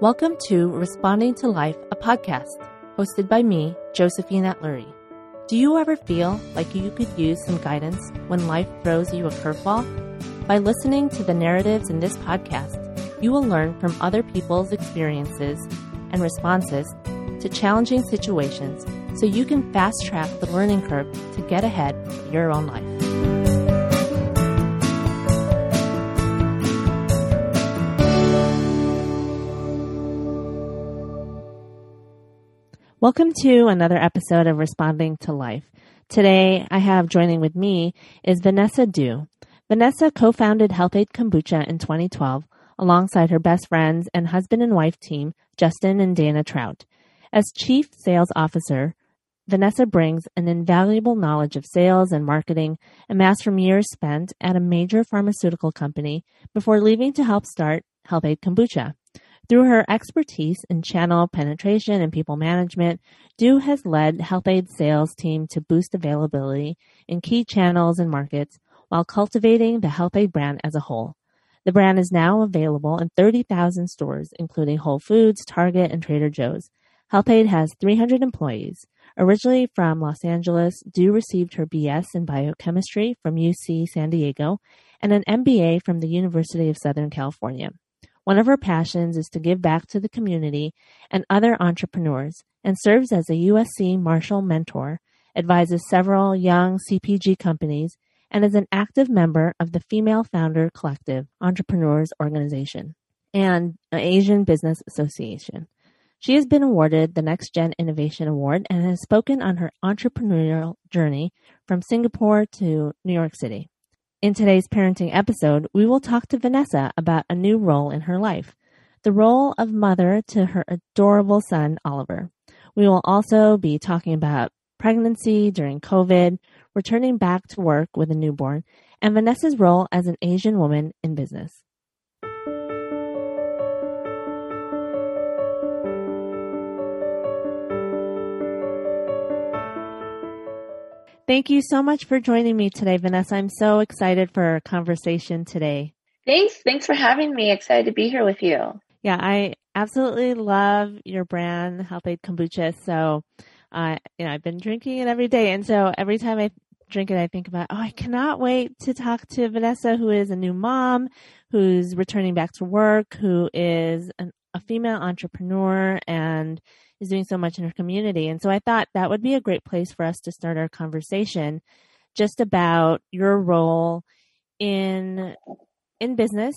Welcome to Responding to Life, a podcast hosted by me, Josephine Atlury. Do you ever feel like you could use some guidance when life throws you a curveball? By listening to the narratives in this podcast, you will learn from other people's experiences and responses to challenging situations so you can fast track the learning curve to get ahead in your own life. Welcome to another episode of Responding to Life. Today, I have joining with me is Vanessa Dew. Vanessa co-founded Health-Ade Kombucha in 2012 alongside her best friends and husband and wife team, Justin and Daina Trout. As Chief Sales Officer, Vanessa brings an invaluable knowledge of sales and marketing amassed from years spent at a major pharmaceutical company before leaving to help start Health-Ade Kombucha. Through her expertise in channel penetration and people management, Dew has led Health-Ade sales team to boost availability in key channels and markets while cultivating the Health-Ade brand as a whole. The brand is now available in 30,000 stores, including Whole Foods, Target, and Trader Joe's. Health-Ade has 300 employees. Originally from Los Angeles, Dew received her BS in biochemistry from UC San Diego and an MBA from the University of Southern California. One of her passions is to give back to the community and other entrepreneurs and serves as a USC Marshall mentor, advises several young CPG companies, and is an active member of the Female Founder Collective Entrepreneurs Organization and Asian Business Association. She has been awarded the Next Gen Innovation Award and has spoken on her entrepreneurial journey from Singapore to New York City. In today's parenting episode, we will talk to Vanessa about a new role in her life the role of mother to her adorable son, Oliver. We will also be talking about pregnancy during COVID, returning back to work with a newborn, and Vanessa's role as an Asian woman in business. Thank you so much for joining me today, Vanessa. I'm so excited for our conversation today. Thanks. Thanks for having me. Excited to be here with you. Yeah, I absolutely love your brand, Health-Ade Kombucha. So, uh, you know, I've been drinking it every day. And so every time I drink it, I think about, oh, I cannot wait to talk to Vanessa, who is a new mom, who's returning back to work, who is an, a female entrepreneur and is doing so much in her community. And so I thought that would be a great place for us to start our conversation just about your role in in business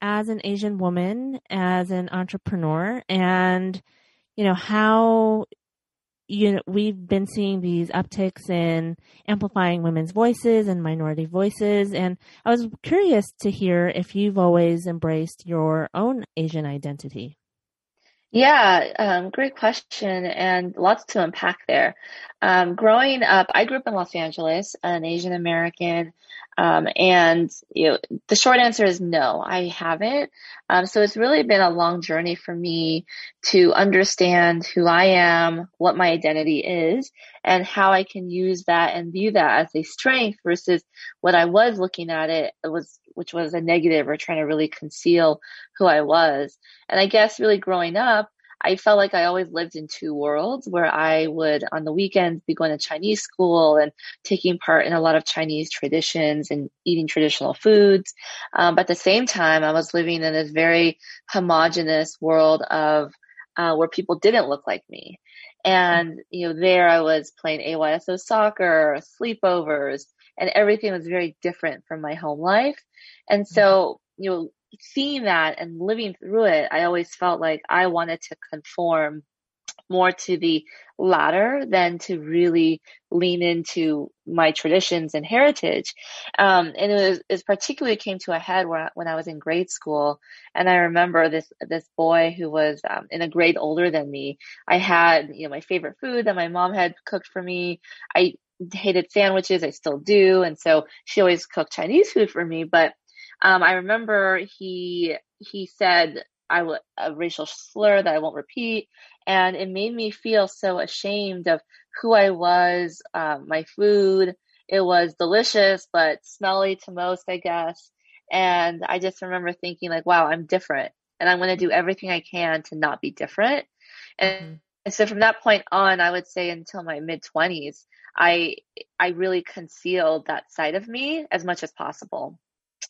as an Asian woman, as an entrepreneur, and you know how you know we've been seeing these upticks in amplifying women's voices and minority voices and I was curious to hear if you've always embraced your own Asian identity. Yeah, um, great question, and lots to unpack there. Um, growing up, I grew up in Los Angeles, an Asian American, um, and you know, the short answer is no, I haven't. Um, so it's really been a long journey for me to understand who I am, what my identity is, and how I can use that and view that as a strength versus what I was looking at it, it was which was a negative or trying to really conceal who I was. And I guess really growing up, I felt like I always lived in two worlds where I would on the weekends be going to Chinese school and taking part in a lot of Chinese traditions and eating traditional foods. Um, but at the same time, I was living in this very homogenous world of uh, where people didn't look like me. And, you know, there I was playing AYSO soccer, sleepovers, and everything was very different from my home life. And so, you know, seeing that and living through it, I always felt like I wanted to conform more to the latter than to really lean into my traditions and heritage. Um, and it was, it particularly came to a head when I, when I was in grade school. And I remember this, this boy who was um, in a grade older than me. I had, you know, my favorite food that my mom had cooked for me. I hated sandwiches. I still do. And so she always cooked Chinese food for me. But um, I remember he he said I w- a racial slur that I won't repeat, and it made me feel so ashamed of who I was, uh, my food. It was delicious but smelly to most, I guess. And I just remember thinking like, wow, I'm different. and I'm going to do everything I can to not be different. And, mm-hmm. and so from that point on, I would say until my mid 20s, I I really concealed that side of me as much as possible.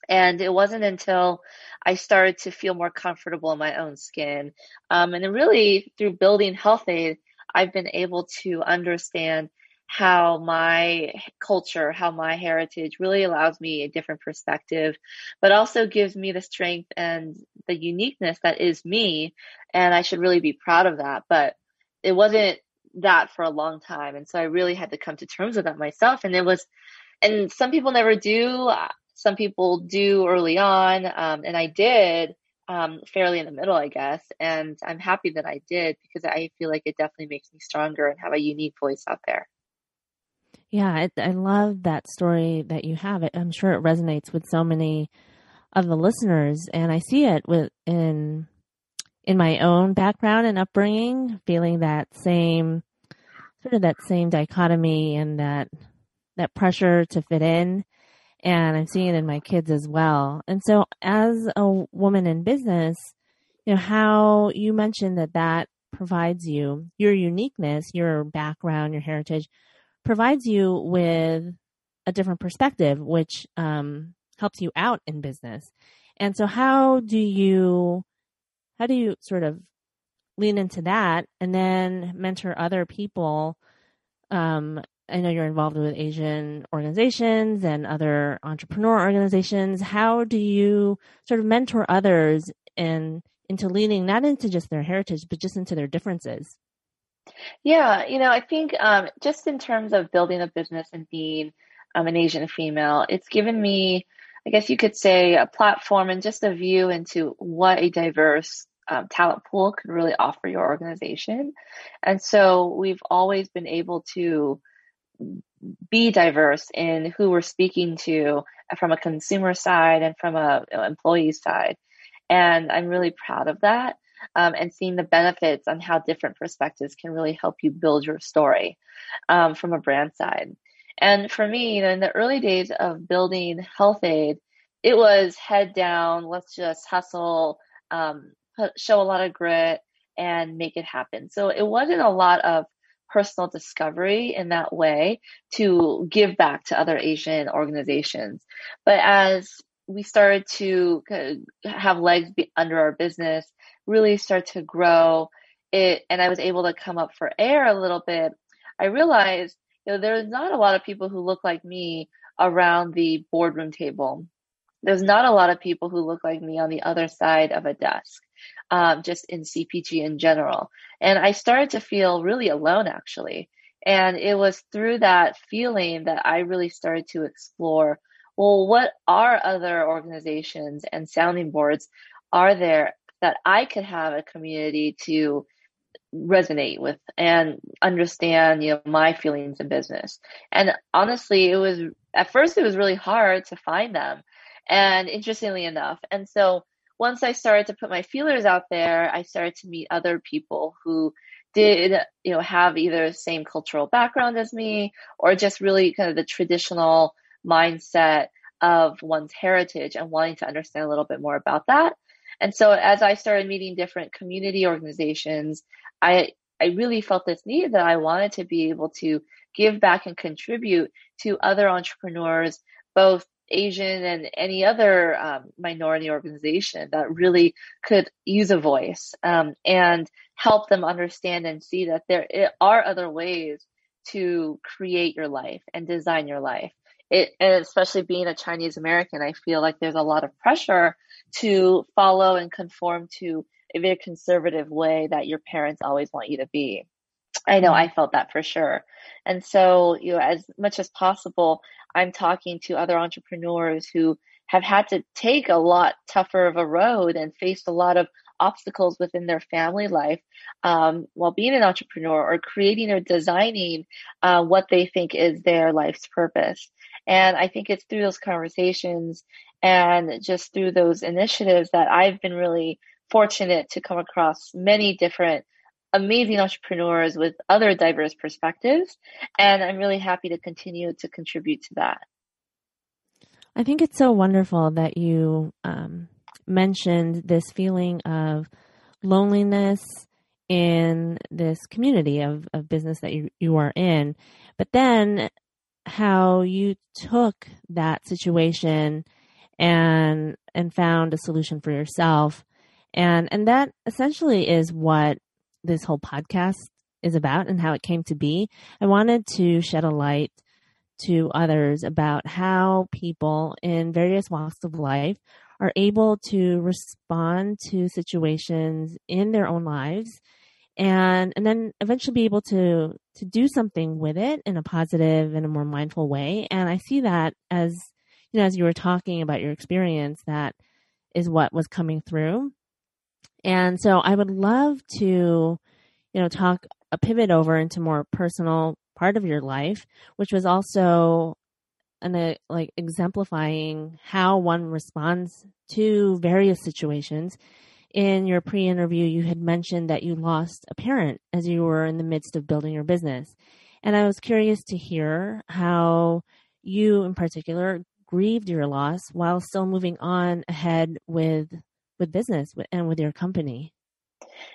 And it wasn't until I started to feel more comfortable in my own skin, um, and really through building Health-Ade, I've been able to understand how my culture, how my heritage really allows me a different perspective, but also gives me the strength and the uniqueness that is me. And I should really be proud of that. But it wasn't that for a long time. And so I really had to come to terms with that myself. And it was, and some people never do. Some people do early on. Um, and I did um, fairly in the middle, I guess. And I'm happy that I did because I feel like it definitely makes me stronger and have a unique voice out there. Yeah, I, I love that story that you have. I'm sure it resonates with so many of the listeners, and I see it with in in my own background and upbringing, feeling that same sort of that same dichotomy and that that pressure to fit in, and I'm seeing it in my kids as well. And so, as a woman in business, you know how you mentioned that that provides you your uniqueness, your background, your heritage provides you with a different perspective, which um, helps you out in business. And so, how do you how do you sort of lean into that and then mentor other people? Um, I know you're involved with Asian organizations and other entrepreneur organizations. How do you sort of mentor others and into leaning not into just their heritage, but just into their differences? Yeah, you know, I think um, just in terms of building a business and being um, an Asian female, it's given me, I guess you could say, a platform and just a view into what a diverse um, talent pool could really offer your organization. And so we've always been able to be diverse in who we're speaking to from a consumer side and from a employee side. And I'm really proud of that um, and seeing the benefits on how different perspectives can really help you build your story um, from a brand side. And for me, you know, in the early days of building Health-Ade, it was head down, let's just hustle, um, show a lot of grit, and make it happen. So it wasn't a lot of personal discovery in that way to give back to other Asian organizations. But as we started to have legs under our business really start to grow it and I was able to come up for air a little bit, I realized, you know, there's not a lot of people who look like me around the boardroom table. There's not a lot of people who look like me on the other side of a desk, um, just in CPG in general. And I started to feel really alone actually. And it was through that feeling that I really started to explore well, what are other organizations and sounding boards are there that I could have a community to resonate with and understand, you know, my feelings in business. And honestly, it was at first it was really hard to find them. And interestingly enough, and so once I started to put my feelers out there, I started to meet other people who did, you know, have either the same cultural background as me or just really kind of the traditional mindset of one's heritage and wanting to understand a little bit more about that. And so as I started meeting different community organizations, I I really felt this need that I wanted to be able to give back and contribute to other entrepreneurs, both Asian and any other um, minority organization that really could use a voice um, and help them understand and see that there are other ways to create your life and design your life it, and especially being a Chinese American, I feel like there's a lot of pressure to follow and conform to a very conservative way that your parents always want you to be. I know I felt that for sure. And so, you know, as much as possible, I'm talking to other entrepreneurs who have had to take a lot tougher of a road and faced a lot of obstacles within their family life um, while being an entrepreneur or creating or designing uh, what they think is their life's purpose. And I think it's through those conversations and just through those initiatives that I've been really fortunate to come across many different amazing entrepreneurs with other diverse perspectives. And I'm really happy to continue to contribute to that. I think it's so wonderful that you um, mentioned this feeling of loneliness in this community of, of business that you, you are in, but then how you took that situation and and found a solution for yourself and and that essentially is what this whole podcast is about and how it came to be i wanted to shed a light to others about how people in various walks of life are able to respond to situations in their own lives and and then eventually be able to to do something with it in a positive and a more mindful way. And i see that as you know as you were talking about your experience that is what was coming through and so i would love to you know talk a pivot over into more personal part of your life which was also an uh, like exemplifying how one responds to various situations in your pre interview, you had mentioned that you lost a parent as you were in the midst of building your business. And I was curious to hear how you, in particular, grieved your loss while still moving on ahead with with business and with your company.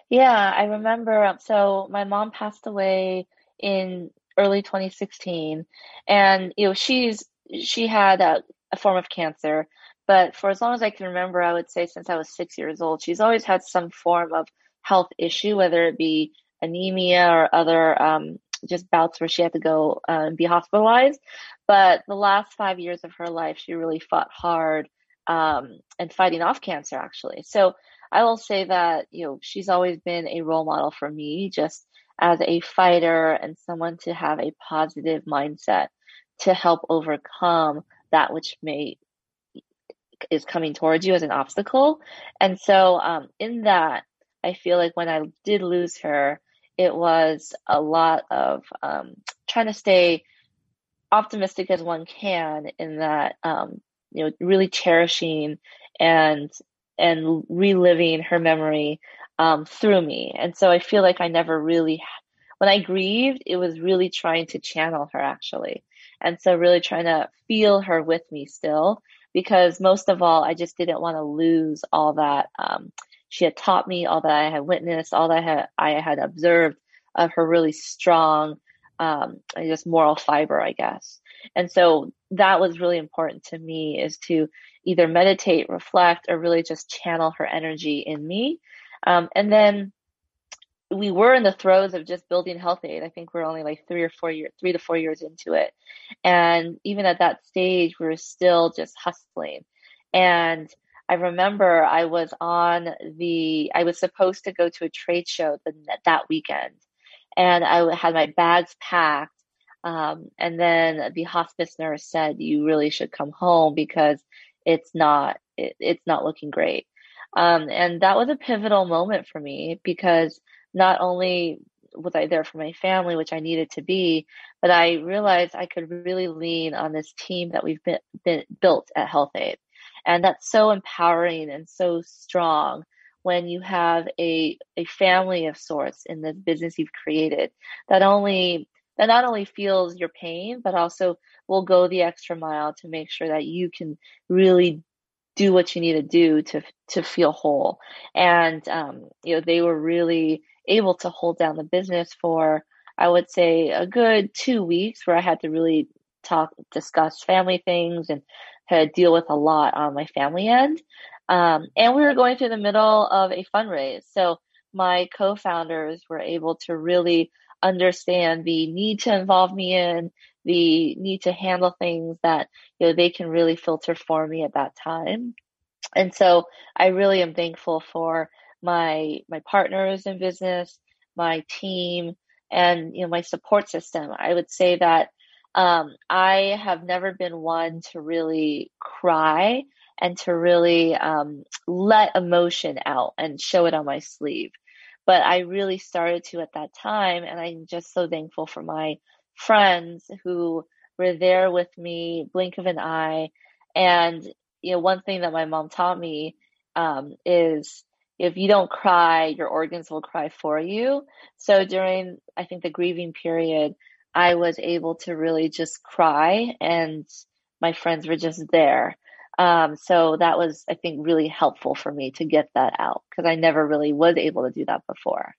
Yeah, I remember. Um, so my mom passed away in early 2016, and you know she's she had a, a form of cancer but for as long as I can remember, I would say since I was six years old, she's always had some form of health issue, whether it be anemia or other um, just bouts where she had to go uh, be hospitalized. But the last five years of her life, she really fought hard um, and fighting off cancer, actually. So I will say that, you know, she's always been a role model for me, just as a fighter and someone to have a positive mindset to help overcome that which may is coming towards you as an obstacle. And so, um, in that, I feel like when I did lose her, it was a lot of um, trying to stay optimistic as one can in that, um, you know, really cherishing and and reliving her memory um, through me. And so I feel like I never really, when I grieved, it was really trying to channel her actually. And so really trying to feel her with me still because most of all, I just didn't want to lose all that um, she had taught me, all that I had witnessed, all that I had, I had observed of her really strong, um, just moral fiber, I guess. And so that was really important to me is to either meditate, reflect, or really just channel her energy in me. Um, and then we were in the throes of just building Health-Ade. I think we're only like three or four years, three to four years into it. And even at that stage, we were still just hustling. And I remember I was on the, I was supposed to go to a trade show the, that weekend. And I had my bags packed. Um, and then the hospice nurse said, you really should come home because it's not, it, it's not looking great. Um, and that was a pivotal moment for me because not only was I there for my family, which I needed to be, but I realized I could really lean on this team that we've been, been built at Health-Ade. And that's so empowering and so strong when you have a, a family of sorts in the business you've created that only that not only feels your pain, but also will go the extra mile to make sure that you can really do what you need to do to to feel whole. And um, you know, they were really able to hold down the business for, I would say, a good two weeks where I had to really talk, discuss family things and had to deal with a lot on my family end. Um, and we were going through the middle of a fundraise. So my co-founders were able to really understand the need to involve me in the need to handle things that you know they can really filter for me at that time and so i really am thankful for my my partners in business, my team, and you know my support system. I would say that um, I have never been one to really cry and to really um, let emotion out and show it on my sleeve. But I really started to at that time, and I'm just so thankful for my friends who were there with me, blink of an eye. And you know, one thing that my mom taught me um, is if you don't cry, your organs will cry for you. So during, I think, the grieving period, I was able to really just cry and my friends were just there. Um, so that was, I think, really helpful for me to get that out because I never really was able to do that before.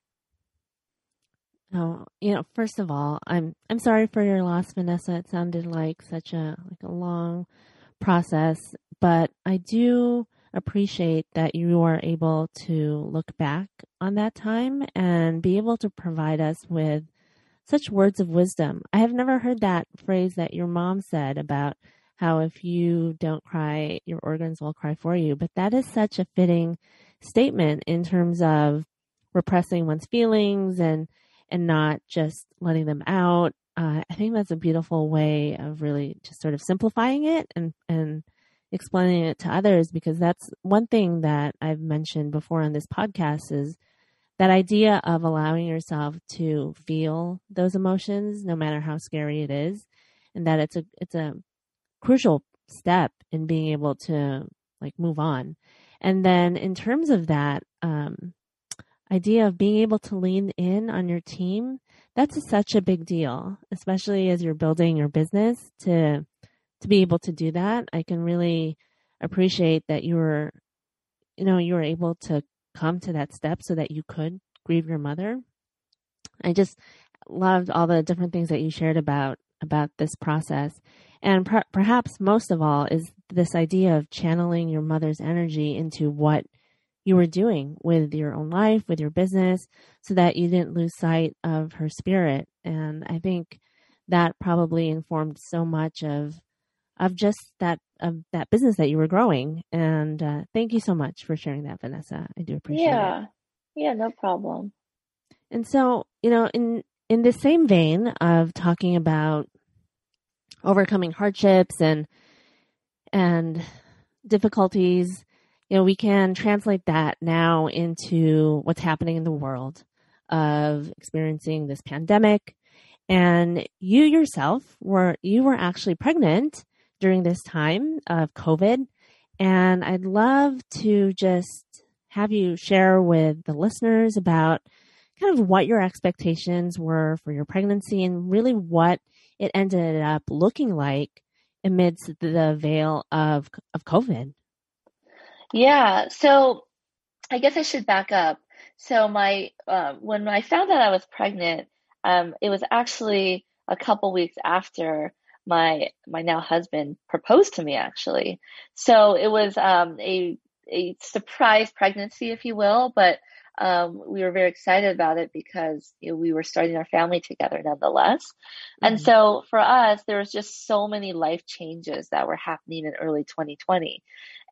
Oh, you know, first of all, I'm I'm sorry for your loss, Vanessa. It sounded like such a like a long process, but I do appreciate that you are able to look back on that time and be able to provide us with such words of wisdom. I have never heard that phrase that your mom said about how if you don't cry, your organs will cry for you. But that is such a fitting statement in terms of repressing one's feelings and and not just letting them out. Uh, I think that's a beautiful way of really just sort of simplifying it and and explaining it to others because that's one thing that I've mentioned before on this podcast is that idea of allowing yourself to feel those emotions no matter how scary it is and that it's a it's a crucial step in being able to like move on and then in terms of that um, idea of being able to lean in on your team that's a, such a big deal especially as you're building your business to to be able to do that i can really appreciate that you were you know you were able to come to that step so that you could grieve your mother. I just loved all the different things that you shared about about this process. And per- perhaps most of all is this idea of channeling your mother's energy into what you were doing with your own life, with your business, so that you didn't lose sight of her spirit. And I think that probably informed so much of of just that of that business that you were growing. And uh, thank you so much for sharing that, Vanessa. I do appreciate yeah. it. Yeah, yeah, no problem. And so, you know, in in the same vein of talking about overcoming hardships and and difficulties, you know, we can translate that now into what's happening in the world of experiencing this pandemic. And you yourself were you were actually pregnant during this time of COVID. And I'd love to just have you share with the listeners about kind of what your expectations were for your pregnancy and really what it ended up looking like amidst the veil of of COVID. Yeah, so I guess I should back up. So my uh, when I found out I was pregnant, um, it was actually a couple weeks after my my now husband proposed to me actually. So it was um, a a surprise pregnancy, if you will, but um, we were very excited about it because you know, we were starting our family together nonetheless. Mm-hmm. And so for us, there was just so many life changes that were happening in early 2020.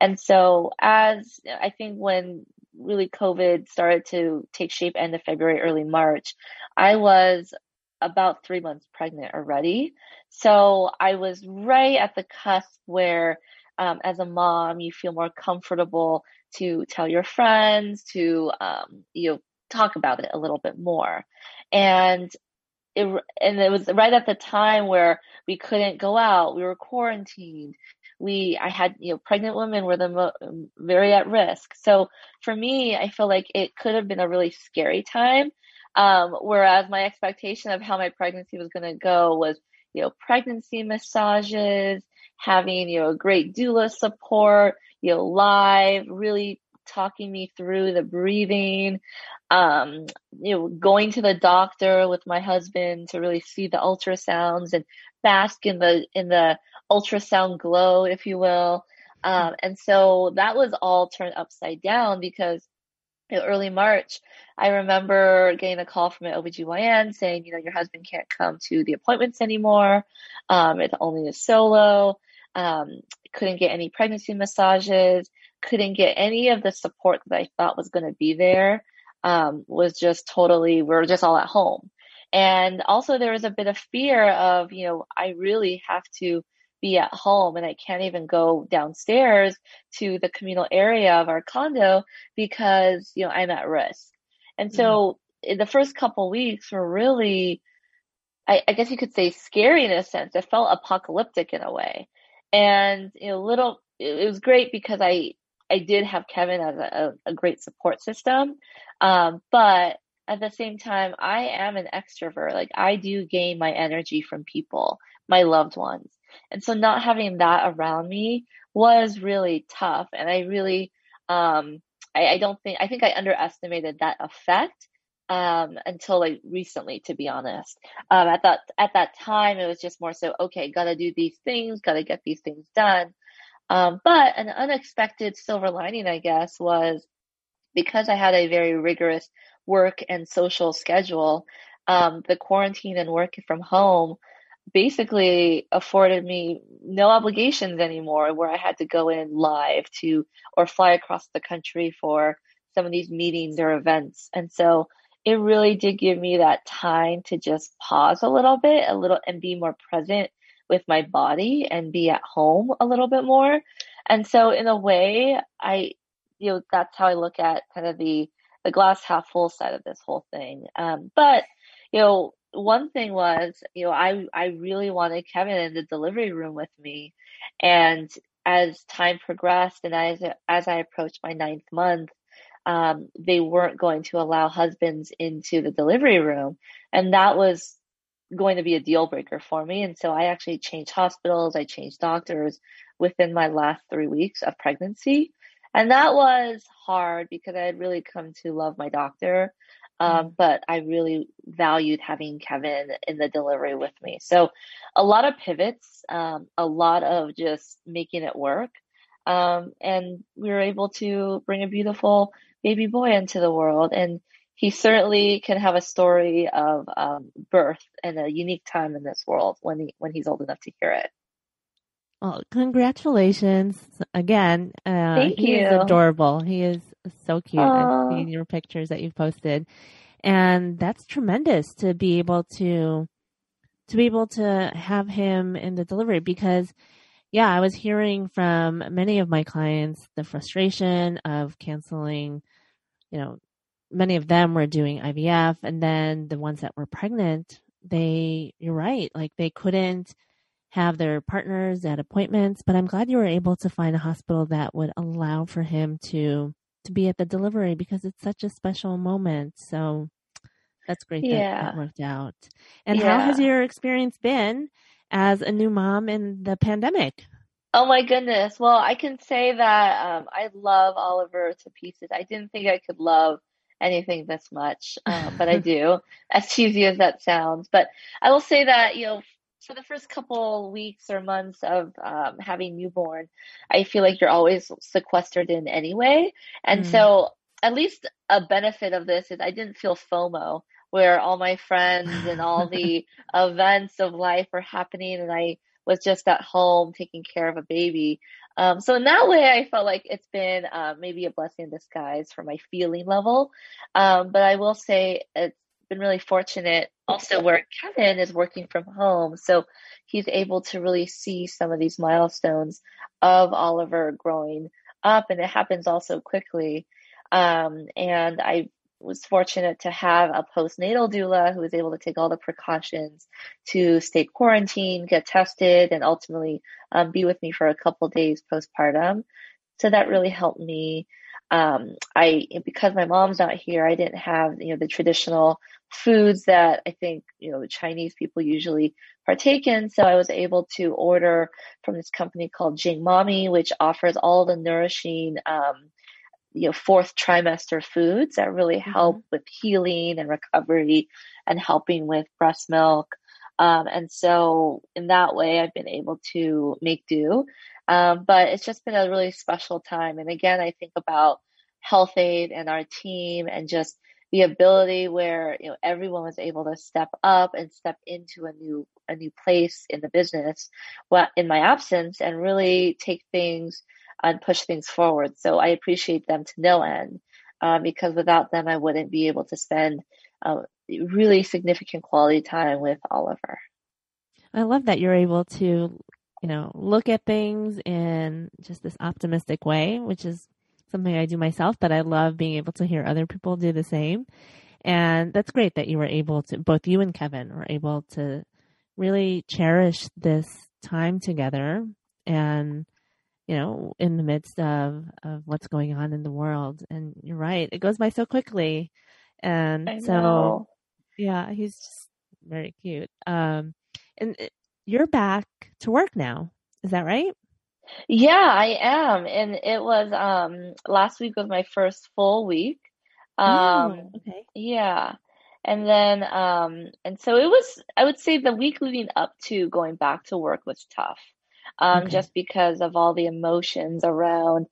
And so as I think when really COVID started to take shape end of February, early March, I was about three months pregnant already. So I was right at the cusp where, um, as a mom, you feel more comfortable to tell your friends, to, um, you know, talk about it a little bit more. And it, and it was right at the time where we couldn't go out. We were quarantined. We, I had, you know, pregnant women were the mo- very at risk. So for me, I feel like it could have been a really scary time um, whereas my expectation of how my pregnancy was going to go was, you know, pregnancy massages, having, you know, great doula support, you know, live, really talking me through the breathing, um, you know, going to the doctor with my husband to really see the ultrasounds and bask in the, in the ultrasound glow, if you will. Um, and so that was all turned upside down because early March, I remember getting a call from an OBGYN saying, you know, your husband can't come to the appointments anymore. Um, it's only a solo. Um, couldn't get any pregnancy massages, couldn't get any of the support that I thought was going to be there. Um, was just totally, we are just all at home. And also there was a bit of fear of, you know, I really have to be at home and I can't even go downstairs to the communal area of our condo because, you know, I'm at risk. And so mm. the first couple weeks were really, I, I, guess you could say scary in a sense. It felt apocalyptic in a way. And, you know, little, it, was great because I, I did have Kevin as a, a great support system. Um, but at the same time, I am an extrovert. Like I do gain my energy from people, my loved ones. And so not having that around me was really tough. And I really, um, I, I don't think, I think I underestimated that effect um, until like recently, to be honest. Um, at that at that time, it was just more so okay, gotta do these things, gotta get these things done. Um, but an unexpected silver lining, I guess, was because I had a very rigorous work and social schedule. Um, the quarantine and working from home basically afforded me no obligations anymore where I had to go in live to or fly across the country for some of these meetings or events. And so it really did give me that time to just pause a little bit, a little, and be more present with my body and be at home a little bit more. And so, in a way, I, you know, that's how I look at kind of the the glass half full side of this whole thing. Um, but you know, one thing was, you know, I I really wanted Kevin in the delivery room with me, and as time progressed and as as I approached my ninth month, um, they weren't going to allow husbands into the delivery room. And that was going to be a deal breaker for me. And so I actually changed hospitals, I changed doctors within my last three weeks of pregnancy. And that was hard because I had really come to love my doctor. Um, mm-hmm. but I really valued having Kevin in the delivery with me. So a lot of pivots, um, a lot of just making it work. Um, and we were able to bring a beautiful baby boy into the world. And he certainly can have a story of um, birth and a unique time in this world when he when he's old enough to hear it. Well, congratulations again. Uh, Thank he you. is adorable. He is so cute. Aww. I've seen your pictures that you've posted, and that's tremendous to be able to to be able to have him in the delivery because yeah, I was hearing from many of my clients the frustration of canceling you know, many of them were doing IVF and then the ones that were pregnant, they, you're right, like they couldn't have their partners at appointments, but I'm glad you were able to find a hospital that would allow for him to, to be at the delivery because it's such a special moment. So that's great yeah. that, that worked out. And yeah. how has your experience been as a new mom in the pandemic? Oh my goodness. Well, I can say that um, I love Oliver to pieces. I didn't think I could love anything this much, um, but I do, as cheesy as that sounds. But I will say that, you know, for the first couple weeks or months of um, having newborn, I feel like you're always sequestered in anyway. And mm. so, at least a benefit of this is I didn't feel FOMO, where all my friends and all the events of life were happening, and I was just at home taking care of a baby. Um, so in that way, I felt like it's been uh, maybe a blessing in disguise for my feeling level. Um, but I will say it's been really fortunate also where Kevin is working from home. So he's able to really see some of these milestones of Oliver growing up and it happens also quickly. Um, and I was fortunate to have a postnatal doula who was able to take all the precautions to stay quarantined, get tested, and ultimately um, be with me for a couple days postpartum. So that really helped me. Um, I because my mom's not here, I didn't have you know the traditional foods that I think you know Chinese people usually partake in. So I was able to order from this company called Jing Mommy, which offers all the nourishing um, you know fourth trimester foods that really mm-hmm. help mm-hmm. with healing and recovery and helping with breast milk um, and so in that way i've been able to make do um, but it's just been a really special time and again i think about Health-Ade and our team and just the ability where you know everyone was able to step up and step into a new a new place in the business well in my absence and really take things and push things forward. So I appreciate them to no end uh, because without them, I wouldn't be able to spend uh, really significant quality time with Oliver. I love that you're able to, you know, look at things in just this optimistic way, which is something I do myself, but I love being able to hear other people do the same. And that's great that you were able to, both you and Kevin were able to really cherish this time together and you know, in the midst of, of what's going on in the world. And you're right. It goes by so quickly. And I so, know. yeah, he's just very cute. Um, and you're back to work now. Is that right? Yeah, I am. And it was um last week was my first full week. Oh, Um okay. yeah. And then um and so it was I would say the week leading up to going back to work was tough. Um Okay. just because of all the emotions around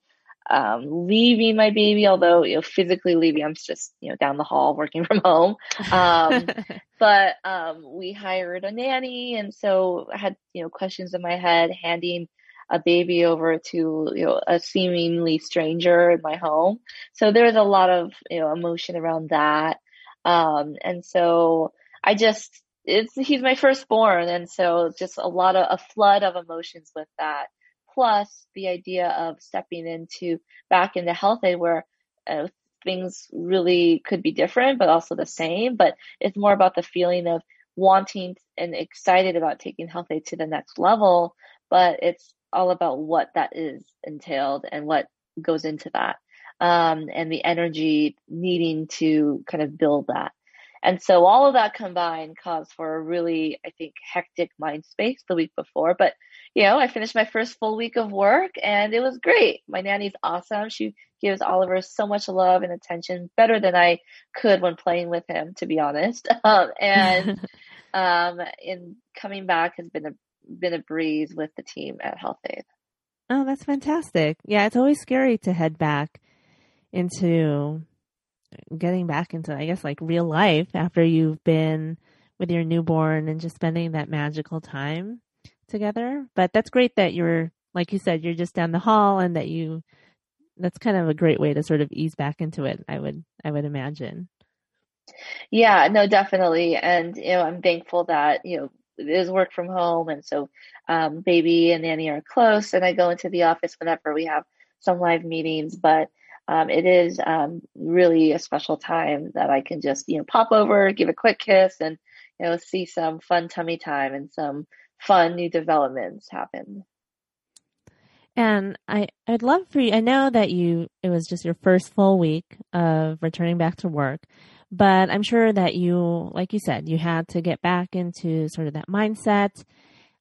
um leaving my baby, although you know physically leaving, I'm just, you know, down the hall working from home. Um but um, we hired a nanny, and so I had you know questions in my head, handing a baby over to you know a seemingly stranger in my home. So there was a lot of you know emotion around that, um, and so I just it's he's my firstborn, and so just a lot of a flood of emotions with that. Plus the idea of stepping into back into Health-Ade where uh, things really could be different, but also the same. But it's more about the feeling of wanting and excited about taking Health-Ade to the next level, but it's all about what that is entailed and what goes into that. Um, and the energy needing to kind of build that. And so all of that combined caused for a really, I think, hectic mind space the week before. But, you know, I finished my first full week of work and it was great. My nanny's awesome. She gives Oliver so much love and attention, better than I could when playing with him, to be honest. Um, and um, in coming back has been a been a breeze with the team at Health-Ade. Oh, that's fantastic. Yeah, it's always scary to head back into getting back into, I guess, like real life after you've been with your newborn and just spending that magical time together. But that's great that you're, like you said, you're just down the hall and that you, that's kind of a great way to sort of ease back into it. I would, I would imagine. Yeah, no, definitely. And, you know, I'm thankful that, you know, it is work from home. And so, um, baby and nanny are close and I go into the office whenever we have some live meetings, but, um, it is, um, really a special time that I can just, you know, pop over, give a quick kiss and, you know, see some fun tummy time and some fun new developments happen. And I, I'd love for you, I know that you, it was just your first full week of returning back to work, but I'm sure that you, like you said, you had to get back into sort of that mindset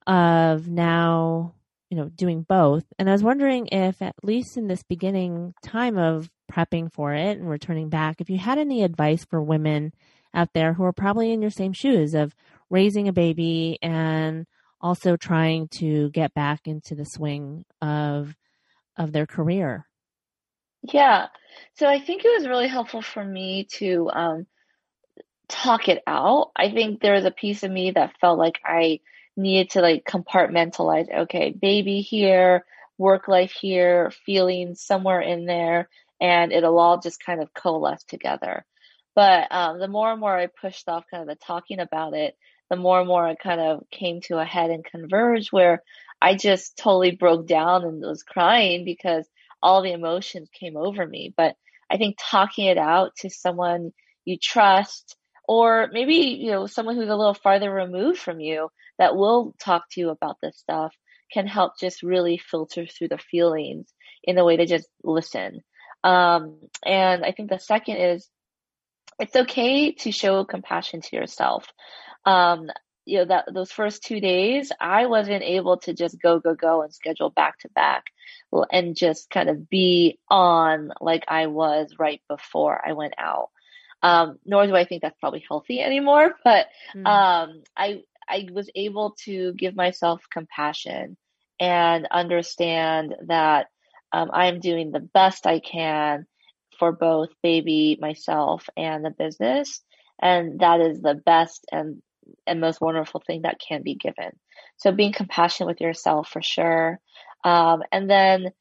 of now, you know, doing both. And I was wondering if, at least in this beginning time of prepping for it and returning back, if you had any advice for women out there who are probably in your same shoes of raising a baby and also trying to get back into the swing of of their career. Yeah. So I think it was really helpful for me to um, talk it out. I think there was a piece of me that felt like I needed to like compartmentalize, okay, baby here, work life here, feelings somewhere in there, and it'll all just kind of coalesce together. But um, the more and more I pushed off kind of the talking about it, the more and more it kind of came to a head and converged where I just totally broke down and was crying because all the emotions came over me. But I think talking it out to someone you trust, or maybe, you know, someone who's a little farther removed from you that will talk to you about this stuff can help just really filter through the feelings in a way to just listen. Um, and I think the second is it's okay to show compassion to yourself. Um, you know, that those first two days, I wasn't able to just go, go, go and schedule back to back and just kind of be on like I was right before I went out. Um, nor do I think that's probably healthy anymore, but Mm. um, I I was able to give myself compassion and understand that um, I am doing the best I can for both baby, myself, and the business, and that is the best and and most wonderful thing that can be given. So being compassionate with yourself for sure, um, and then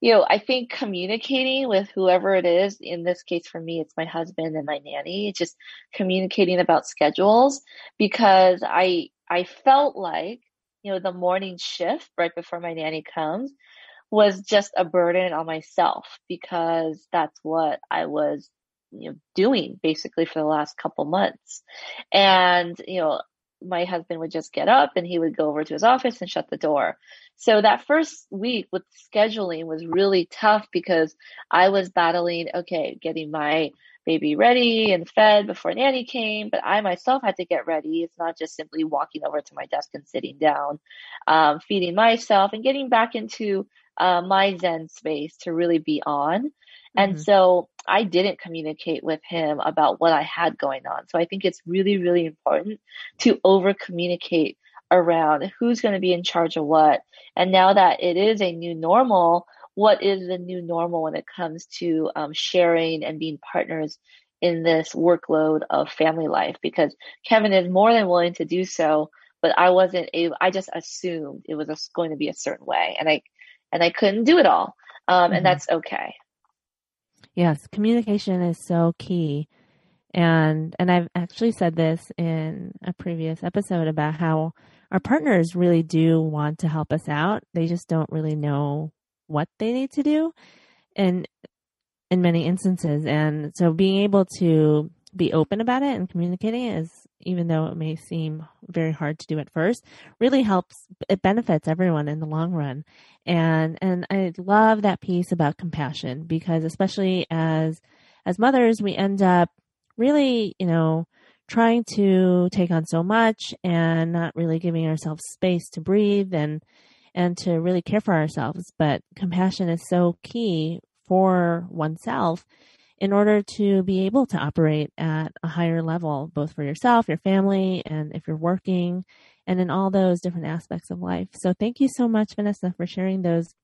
you know, I think communicating with whoever it is, in this case for me, it's my husband and my nanny, just communicating about schedules because I I felt like, you know, the morning shift right before my nanny comes was just a burden on myself because that's what I was, you know, doing basically for the last couple months. And, you know, my husband would just get up and he would go over to his office and shut the door. So that first week with scheduling was really tough because I was battling, okay, getting my baby ready and fed before nanny came, but I myself had to get ready. It's not just simply walking over to my desk and sitting down, um, feeding myself and getting back into uh, my Zen space to really be on. Mm-hmm. And so I didn't communicate with him about what I had going on. So I think it's really, really important to over communicate around who's going to be in charge of what. And now that it is a new normal, what is the new normal when it comes to um, sharing and being partners in this workload of family life because Kevin is more than willing to do so, but I wasn't able, I just assumed it was going to be a certain way and I, and I couldn't do it all. Um, mm-hmm. and that's okay. Yes. Communication is so key. And, and I've actually said this in a previous episode about how our partners really do want to help us out. They just don't really know what they need to do and in many instances. And so being able to be open about it and communicating it is even though it may seem very hard to do at first, really helps it benefits everyone in the long run. And and I love that piece about compassion because especially as as mothers we end up really, you know, trying to take on so much and not really giving ourselves space to breathe and and to really care for ourselves. But compassion is so key for oneself in order to be able to operate at a higher level, both for yourself, your family, and if you're working, and in all those different aspects of life. So thank you so much, Vanessa, for sharing those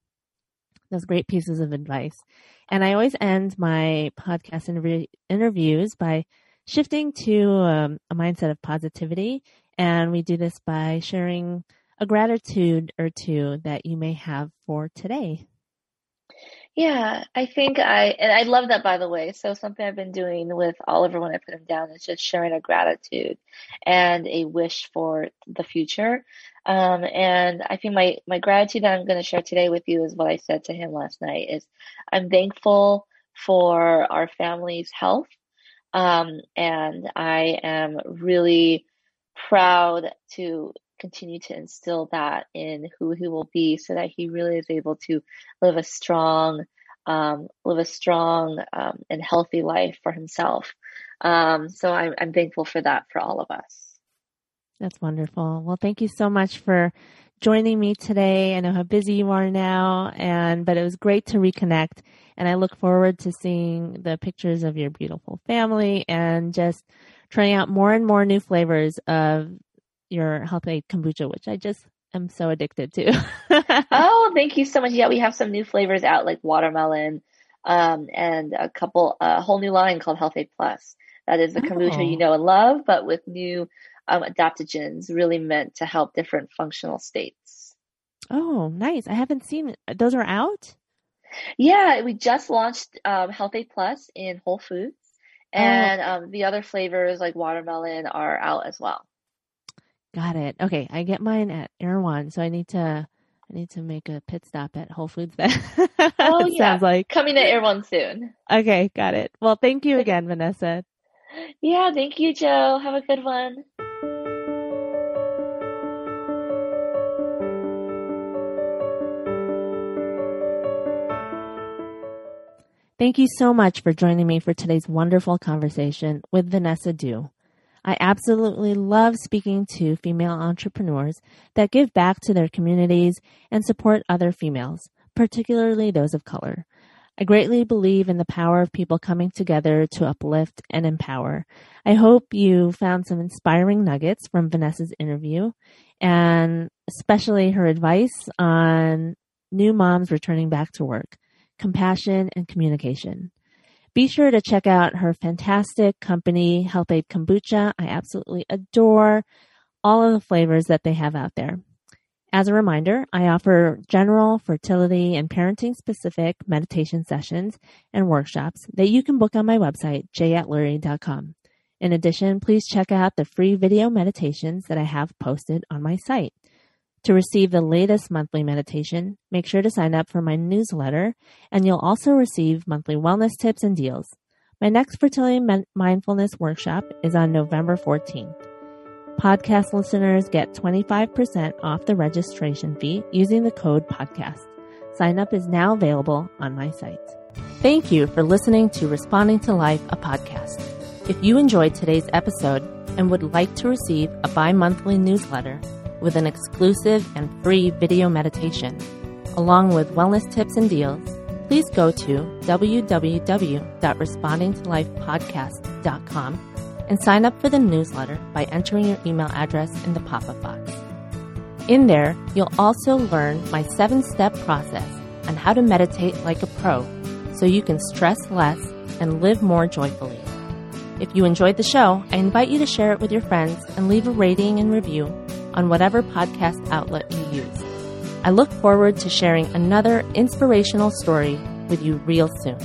those great pieces of advice. And I always end my podcast interview, interviews by shifting to um, a mindset of positivity. And we do this by sharing a gratitude or two that you may have for today. Yeah, I think I, and I love that by the way. So something I've been doing with Oliver when I put him down is just sharing a gratitude and a wish for the future. Um, and I think my, my gratitude that I'm going to share today with you is what I said to him last night is I'm thankful for our family's health. Um, and I am really proud to continue to instill that in who he will be so that he really is able to live a strong um, live a strong um, and healthy life for himself. Um, so I'm, I'm thankful for that for all of us. That's wonderful. Well thank you so much for joining me today. I know how busy you are now and but it was great to reconnect and i look forward to seeing the pictures of your beautiful family and just trying out more and more new flavors of your Health-Ade kombucha, which I just am so addicted to. oh, thank you so much. Yeah, we have some new flavors out like watermelon, um, and a couple, a whole new line called Health-Ade Plus. That is the kombucha oh. you know and love, but with new um, adaptogens really meant to help different functional states. Oh, nice. I haven't seen it. Those are out? Yeah, we just launched um, Health-Ade Plus in Whole Foods. Oh. And oh. um, the other flavors like watermelon are out as well. Got it. Okay, I get mine at Erewhon, so I need to I need to make a pit stop at Whole Foods then. oh yeah, sounds like coming to Erewhon soon. Okay, got it. Well, thank you again, Vanessa. Yeah, thank you, Joe. Have a good one. Thank you so much for joining me for today's wonderful conversation with Vanessa Dew. I absolutely love speaking to female entrepreneurs that give back to their communities and support other females, particularly those of color. I greatly believe in the power of people coming together to uplift and empower. I hope you found some inspiring nuggets from Vanessa's interview and especially her advice on new moms returning back to work, compassion and communication. Be sure to check out her fantastic company, Health-Ade Kombucha. I absolutely adore all of the flavors that they have out there. As a reminder, I offer general fertility and parenting specific meditation sessions and workshops that you can book on my website, jatlurie.com. In addition, please check out the free video meditations that I have posted on my site. To receive the latest monthly meditation, make sure to sign up for my newsletter, and you'll also receive monthly wellness tips and deals. My next fertility mindfulness workshop is on November 14th. Podcast listeners get 25% off the registration fee using the code podcast. Sign up is now available on my site. Thank you for listening to Responding to Life, a podcast. If you enjoyed today's episode and would like to receive a bi monthly newsletter with an exclusive and free video meditation, along with wellness tips and deals, please go to www.respondingtolifepodcast.com and sign up for the newsletter by entering your email address in the pop up box. In there, you'll also learn my seven step process on how to meditate like a pro so you can stress less and live more joyfully. If you enjoyed the show, I invite you to share it with your friends and leave a rating and review on whatever podcast outlet you use. I look forward to sharing another inspirational story with you real soon.